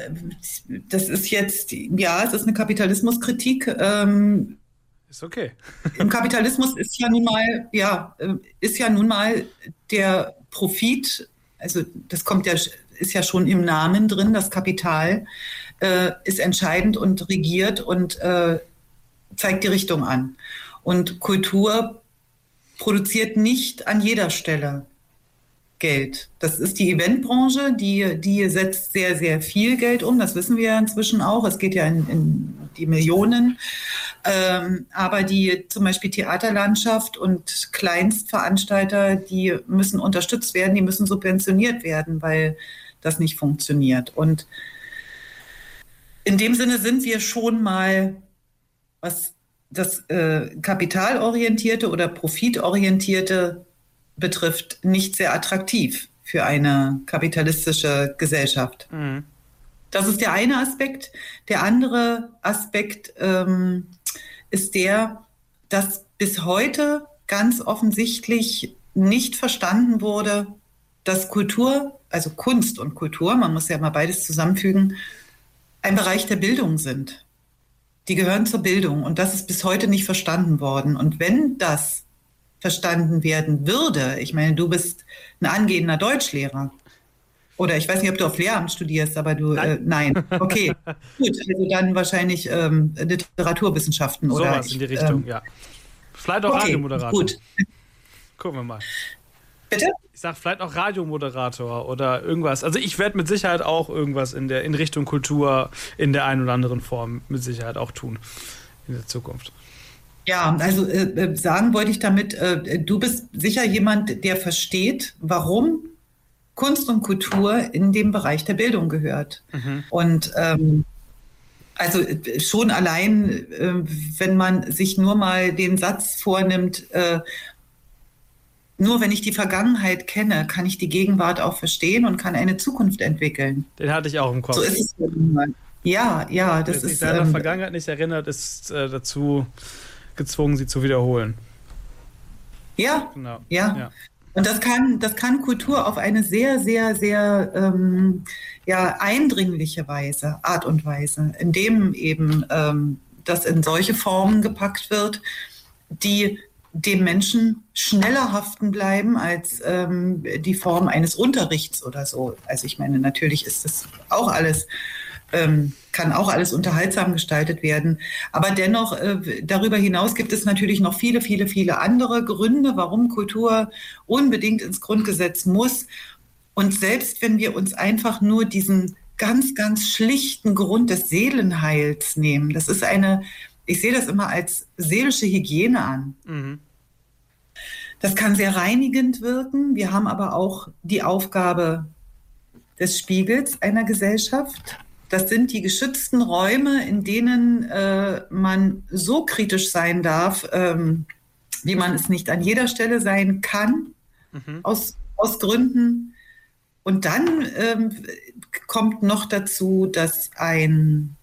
das ist jetzt, ja, es ist eine Kapitalismuskritik. Ähm, ist okay. Im Kapitalismus ist ja nun mal, ja, äh, ist ja nun mal der Profit, also das kommt ja, ist ja schon im Namen drin, das Kapital äh, ist entscheidend und regiert und äh, zeigt die Richtung an. Und Kultur produziert nicht an jeder Stelle Geld. Das ist die Eventbranche, die, die setzt sehr, sehr viel Geld um. Das wissen wir ja inzwischen auch. Es geht ja in, in die Millionen. Ähm, aber die zum Beispiel Theaterlandschaft und Kleinstveranstalter, die müssen unterstützt werden, die müssen subventioniert werden, weil das nicht funktioniert. Und in dem Sinne sind wir schon mal, was das äh, kapitalorientierte oder profitorientierte betrifft, nicht sehr attraktiv für eine kapitalistische Gesellschaft. Mhm. Das ist der eine Aspekt. Der andere Aspekt ähm, ist der, dass bis heute ganz offensichtlich nicht verstanden wurde, dass Kultur, also Kunst und Kultur, man muss ja mal beides zusammenfügen, ein Bereich der Bildung sind. Die gehören zur Bildung und das ist bis heute nicht verstanden worden. Und wenn das verstanden werden würde. Ich meine, du bist ein angehender Deutschlehrer. Oder ich weiß nicht, ob du auf Lehramt studierst, aber du, nein. Äh, nein. Okay, gut. Also dann wahrscheinlich ähm, Literaturwissenschaften so oder. Sowas in die Richtung, ähm, ja. Vielleicht auch okay, Radiomoderator. Gut. Gucken wir mal. Bitte? Ich sag vielleicht auch Radiomoderator oder irgendwas. Also ich werde mit Sicherheit auch irgendwas in der in Richtung Kultur in der einen oder anderen Form mit Sicherheit auch tun in der Zukunft. Ja, also äh, äh, sagen wollte ich damit, äh, du bist sicher jemand, der versteht, warum Kunst und Kultur in dem Bereich der Bildung gehört. Mhm. Und ähm, also äh, schon allein, äh, wenn man sich nur mal den Satz vornimmt, äh, nur wenn ich die Vergangenheit kenne, kann ich die Gegenwart auch verstehen und kann eine Zukunft entwickeln. Den hatte ich auch im Kopf. So ist es. Ja, ja, das Wer ist. Wer sich ähm, Vergangenheit nicht erinnert, ist äh, dazu gezwungen, sie zu wiederholen. Ja, genau. ja. ja. Und das kann, das kann Kultur auf eine sehr, sehr, sehr ähm, ja, eindringliche Weise, Art und Weise, indem eben ähm, das in solche Formen gepackt wird, die dem Menschen schneller haften bleiben als ähm, die Form eines Unterrichts oder so. Also ich meine, natürlich ist das auch alles ähm, kann auch alles unterhaltsam gestaltet werden. Aber dennoch, äh, darüber hinaus gibt es natürlich noch viele, viele, viele andere Gründe, warum Kultur unbedingt ins Grundgesetz muss. Und selbst wenn wir uns einfach nur diesen ganz, ganz schlichten Grund des Seelenheils nehmen, das ist eine, ich sehe das immer als seelische Hygiene an. Mhm. Das kann sehr reinigend wirken. Wir haben aber auch die Aufgabe des Spiegels einer Gesellschaft. Das sind die geschützten Räume, in denen äh, man so kritisch sein darf, ähm, wie man es nicht an jeder Stelle sein kann, mhm. aus, aus Gründen. Und dann ähm, kommt noch dazu, dass ein,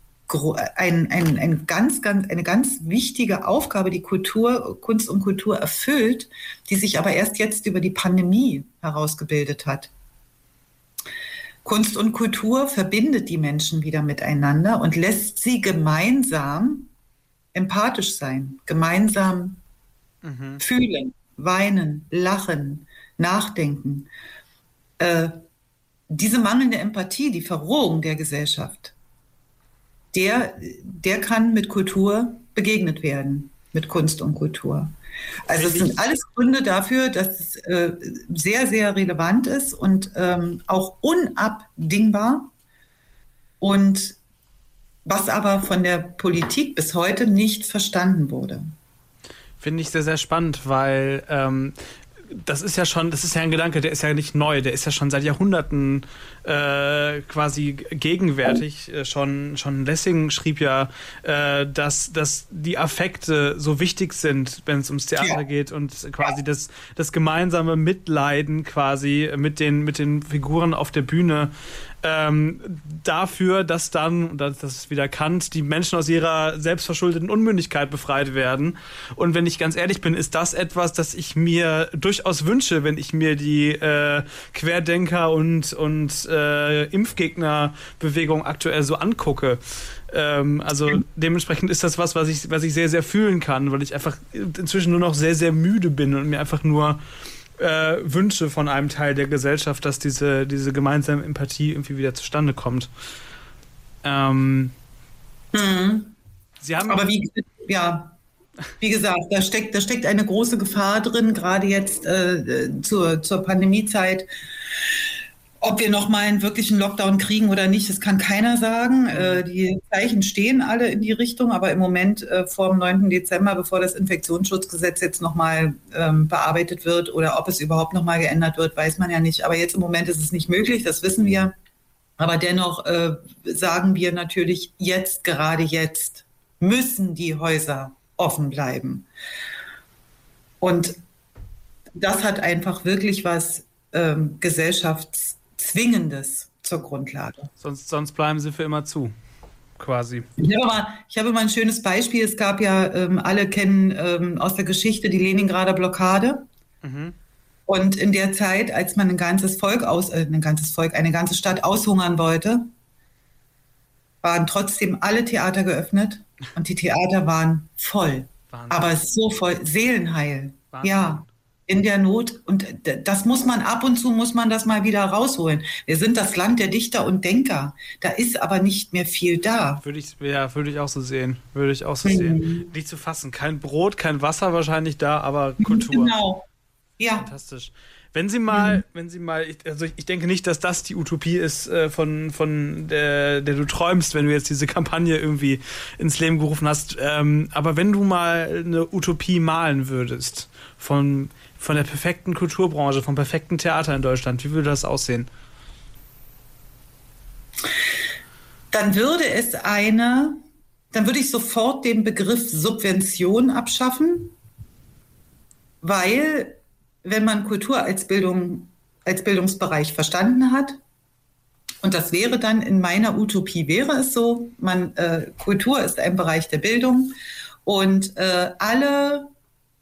ein, ein, ein ganz, ganz, eine ganz wichtige Aufgabe die Kultur, Kunst und Kultur erfüllt, die sich aber erst jetzt über die Pandemie herausgebildet hat. Kunst und Kultur verbindet die Menschen wieder miteinander und lässt sie gemeinsam empathisch sein, gemeinsam mhm. fühlen, weinen, lachen, nachdenken. Äh, diese mangelnde Empathie, die Verrohung der Gesellschaft, der, der kann mit Kultur begegnet werden, mit Kunst und Kultur. Also es sind alles Gründe dafür, dass es äh, sehr, sehr relevant ist und ähm, auch unabdingbar. Und was aber von der Politik bis heute nicht verstanden wurde. Finde ich sehr, sehr spannend, weil ähm, das ist ja schon, das ist ja ein Gedanke, der ist ja nicht neu, der ist ja schon seit Jahrhunderten äh, quasi gegenwärtig. Äh, schon, schon Lessing schrieb ja, äh, dass, dass die Affekte so wichtig sind, wenn es ums Theater ja. geht und quasi das, das gemeinsame Mitleiden quasi mit den, mit den Figuren auf der Bühne ähm, dafür, dass dann, das ist wieder Kant, die Menschen aus ihrer selbstverschuldeten Unmündigkeit befreit werden. Und wenn ich ganz ehrlich bin, ist das etwas, das ich mir durchaus wünsche, wenn ich mir die äh, Querdenker und, und äh, Impfgegnerbewegung aktuell so angucke. Ähm, also dementsprechend ist das was, was ich, was ich sehr, sehr fühlen kann, weil ich einfach inzwischen nur noch sehr, sehr müde bin und mir einfach nur äh, wünsche von einem Teil der Gesellschaft, dass diese, diese gemeinsame Empathie irgendwie wieder zustande kommt. Ähm, mhm. Sie haben Aber wie, ja, wie gesagt, da steckt, da steckt eine große Gefahr drin, gerade jetzt äh, zur, zur Pandemiezeit. Ob wir nochmal einen wirklichen Lockdown kriegen oder nicht, das kann keiner sagen. Äh, die Zeichen stehen alle in die Richtung, aber im Moment äh, vor dem 9. Dezember, bevor das Infektionsschutzgesetz jetzt nochmal ähm, bearbeitet wird oder ob es überhaupt nochmal geändert wird, weiß man ja nicht. Aber jetzt im Moment ist es nicht möglich, das wissen wir. Aber dennoch äh, sagen wir natürlich jetzt, gerade jetzt, müssen die Häuser offen bleiben. Und das hat einfach wirklich was ähm, Gesellschafts- Zwingendes zur Grundlage. Sonst, sonst bleiben sie für immer zu, quasi. Ich habe mal, ich habe mal ein schönes Beispiel. Es gab ja, ähm, alle kennen ähm, aus der Geschichte die Leningrader Blockade. Mhm. Und in der Zeit, als man ein ganzes Volk aus, äh, ein ganzes Volk, eine ganze Stadt aushungern wollte, waren trotzdem alle Theater geöffnet und die Theater waren voll. Wahnsinn. Aber so voll, Seelenheil. Wahnsinn. Ja in der Not. Und das muss man ab und zu, muss man das mal wieder rausholen. Wir sind das Land der Dichter und Denker. Da ist aber nicht mehr viel da. Würde ich, ja, würde ich auch so sehen. Würde ich auch so mhm. sehen. Nicht zu fassen. Kein Brot, kein Wasser wahrscheinlich da, aber Kultur. Genau. Ja. Fantastisch. Wenn Sie mal, mhm. wenn Sie mal, also ich denke nicht, dass das die Utopie ist, äh, von, von der, der du träumst, wenn du jetzt diese Kampagne irgendwie ins Leben gerufen hast. Ähm, aber wenn du mal eine Utopie malen würdest, von von der perfekten Kulturbranche, vom perfekten Theater in Deutschland? Wie würde das aussehen? Dann würde es eine, dann würde ich sofort den Begriff Subvention abschaffen, weil wenn man Kultur als Bildung, als Bildungsbereich verstanden hat, und das wäre dann in meiner Utopie wäre es so, man, äh, Kultur ist ein Bereich der Bildung und äh, alle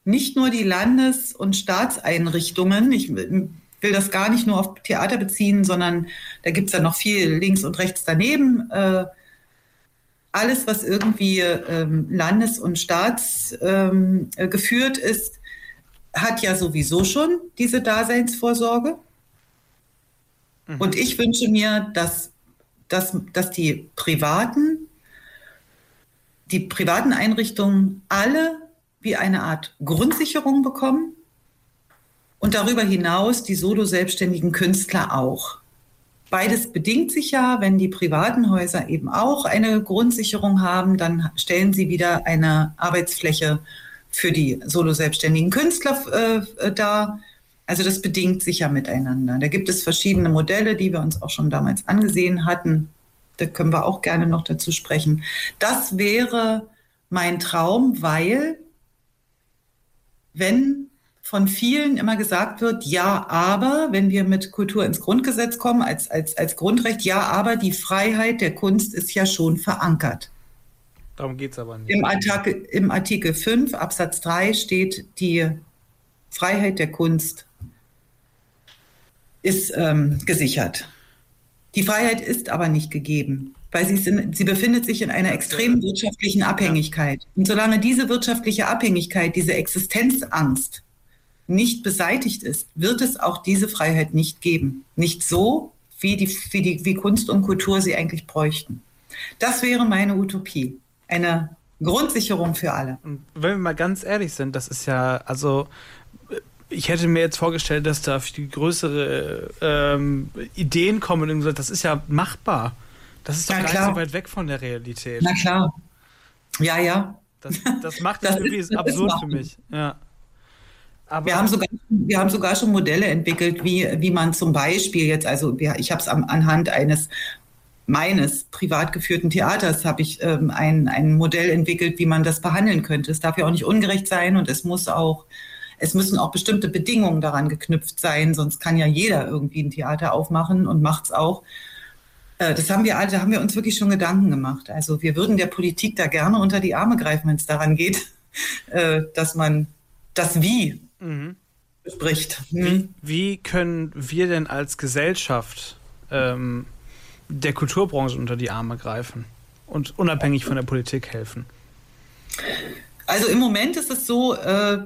nicht nur die Landes- und Staatseinrichtungen, ich will das gar nicht nur auf Theater beziehen, sondern da gibt es ja noch viel links und rechts daneben. Äh, alles, was irgendwie ähm, landes- und staatsgeführt ähm, ist, hat ja sowieso schon diese Daseinsvorsorge. Mhm. Und ich wünsche mir, dass dass, dass die privaten, die privaten Einrichtungen alle wie eine Art Grundsicherung bekommen und darüber hinaus die solo-selbstständigen Künstler auch. Beides bedingt sich ja, wenn die privaten Häuser eben auch eine Grundsicherung haben, dann stellen sie wieder eine Arbeitsfläche für die solo-selbstständigen Künstler äh, dar. Also das bedingt sich ja miteinander. Da gibt es verschiedene Modelle, die wir uns auch schon damals angesehen hatten. Da können wir auch gerne noch dazu sprechen. Das wäre mein Traum, weil wenn von vielen immer gesagt wird, ja, aber, wenn wir mit Kultur ins Grundgesetz kommen, als, als, als Grundrecht, ja, aber die Freiheit der Kunst ist ja schon verankert. Darum geht es aber nicht. Im Artikel, Im Artikel 5 Absatz 3 steht, die Freiheit der Kunst ist ähm, gesichert. Die Freiheit ist aber nicht gegeben, weil sie, sind, sie befindet sich in einer extremen wirtschaftlichen Abhängigkeit. Und solange diese wirtschaftliche Abhängigkeit, diese Existenzangst nicht beseitigt ist, wird es auch diese Freiheit nicht geben. Nicht so, wie, die, wie, die, wie Kunst und Kultur sie eigentlich bräuchten. Das wäre meine Utopie. Eine Grundsicherung für alle. Und wenn wir mal ganz ehrlich sind, das ist ja, also ich hätte mir jetzt vorgestellt, dass da viel größere ähm, Ideen kommen und gesagt, das ist ja machbar. Das ist doch Na gar nicht so weit weg von der Realität. Na klar. Ja, ja. Das, das macht das, das irgendwie absurd für mich. Ja. Aber wir, haben sogar, wir haben sogar schon Modelle entwickelt, wie, wie man zum Beispiel jetzt, also ich habe es anhand eines meines privat geführten Theaters habe ich ähm, ein, ein Modell entwickelt, wie man das behandeln könnte. Es darf ja auch nicht ungerecht sein und es muss auch, es müssen auch bestimmte Bedingungen daran geknüpft sein, sonst kann ja jeder irgendwie ein Theater aufmachen und macht es auch. Äh, das haben wir alle, da haben wir uns wirklich schon Gedanken gemacht. Also wir würden der Politik da gerne unter die Arme greifen, wenn es daran geht, äh, dass man das Wie mhm. spricht. Mhm. Wie, wie, können wir denn als Gesellschaft ähm, der Kulturbranche unter die Arme greifen und unabhängig von der Politik helfen? Also im Moment ist es so, äh,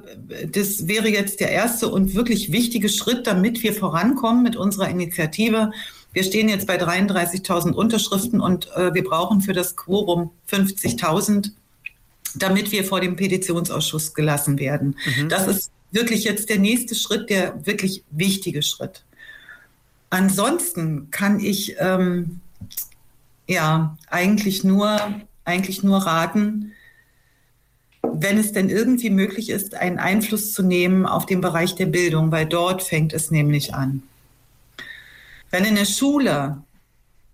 das wäre jetzt der erste und wirklich wichtige Schritt, damit wir vorankommen mit unserer Initiative. Wir stehen jetzt bei 33.000 Unterschriften und äh, wir brauchen für das Quorum 50.000, damit wir vor dem Petitionsausschuss gelassen werden. Mhm. Das ist wirklich jetzt der nächste Schritt, der wirklich wichtige Schritt. Ansonsten kann ich ähm, ja eigentlich nur, eigentlich nur raten, wenn es denn irgendwie möglich ist, einen Einfluss zu nehmen auf den Bereich der Bildung, weil dort fängt es nämlich an. Wenn in der Schule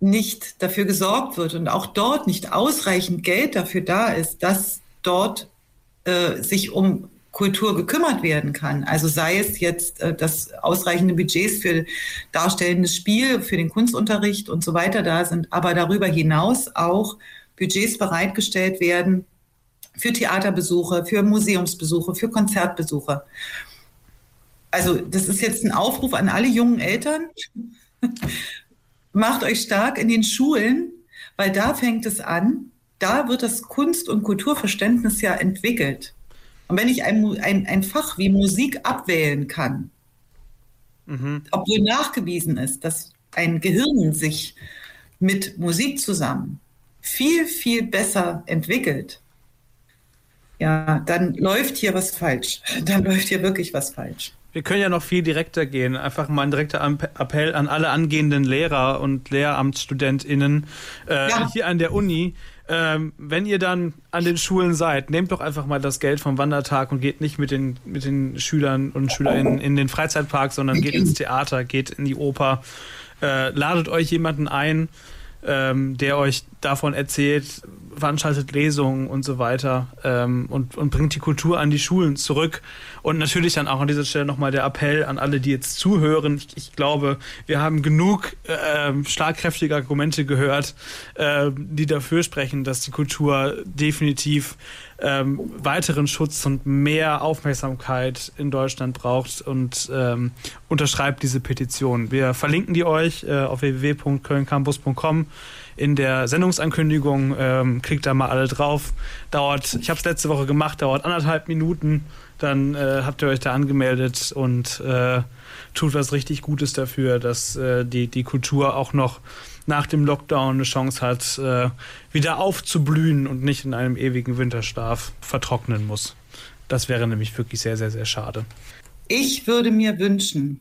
nicht dafür gesorgt wird und auch dort nicht ausreichend Geld dafür da ist, dass dort äh, sich um Kultur gekümmert werden kann. Also sei es jetzt, äh, dass ausreichende Budgets für darstellendes Spiel, für den Kunstunterricht und so weiter da sind, aber darüber hinaus auch Budgets bereitgestellt werden für Theaterbesuche, für Museumsbesuche, für Konzertbesuche. Also das ist jetzt ein Aufruf an alle jungen Eltern. Macht euch stark in den Schulen, weil da fängt es an. Da wird das Kunst- und Kulturverständnis ja entwickelt. Und wenn ich ein, ein, ein Fach wie Musik abwählen kann, mhm. obwohl nachgewiesen ist, dass ein Gehirn sich mit Musik zusammen viel, viel besser entwickelt, ja, dann läuft hier was falsch. Dann läuft hier wirklich was falsch. Wir können ja noch viel direkter gehen. Einfach mal ein direkter Appell an alle angehenden Lehrer und LehramtsstudentInnen äh, ja. hier an der Uni ähm, wenn ihr dann an den Schulen seid, nehmt doch einfach mal das Geld vom Wandertag und geht nicht mit den, mit den Schülern und Schülerinnen in den Freizeitpark, sondern geht ins Theater, geht in die Oper, äh, ladet euch jemanden ein, ähm, der euch davon erzählt, veranstaltet Lesungen und so weiter ähm, und, und bringt die Kultur an die Schulen zurück. Und natürlich dann auch an dieser Stelle nochmal der Appell an alle, die jetzt zuhören. Ich, ich glaube, wir haben genug äh, schlagkräftige Argumente gehört, äh, die dafür sprechen, dass die Kultur definitiv ähm, weiteren Schutz und mehr Aufmerksamkeit in Deutschland braucht und ähm, unterschreibt diese Petition. Wir verlinken die euch äh, auf www.kölncampus.com in der Sendungsankündigung. Ähm, klickt da mal alle drauf. Dauert, ich habe es letzte Woche gemacht, dauert anderthalb Minuten. Dann äh, habt ihr euch da angemeldet und äh, tut was richtig Gutes dafür, dass äh, die, die Kultur auch noch nach dem Lockdown eine Chance hat, äh, wieder aufzublühen und nicht in einem ewigen Winterschlaf vertrocknen muss. Das wäre nämlich wirklich sehr, sehr, sehr schade. Ich würde mir wünschen,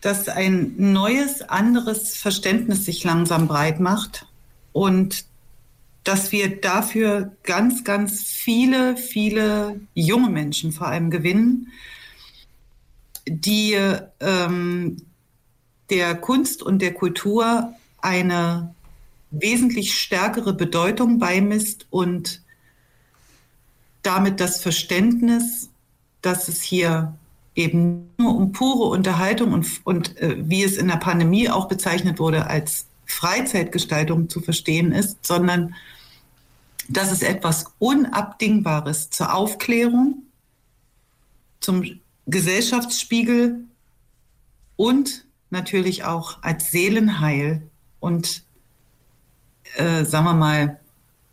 dass ein neues, anderes Verständnis sich langsam breit macht und dass wir dafür ganz, ganz viele, viele junge Menschen vor allem gewinnen, die ähm, der Kunst und der Kultur eine wesentlich stärkere Bedeutung beimisst und damit das Verständnis, dass es hier eben nur um pure Unterhaltung und, und äh, wie es in der Pandemie auch bezeichnet wurde, als Freizeitgestaltung zu verstehen ist, sondern dass es etwas Unabdingbares zur Aufklärung, zum Gesellschaftsspiegel und natürlich auch als Seelenheil und, äh, sagen wir mal,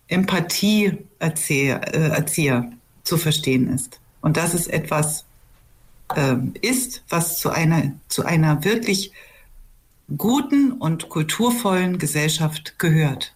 Empathieerzieher äh, zu verstehen ist. Und das ist etwas, äh, ist, was zu einer, zu einer wirklich guten und kulturvollen Gesellschaft gehört.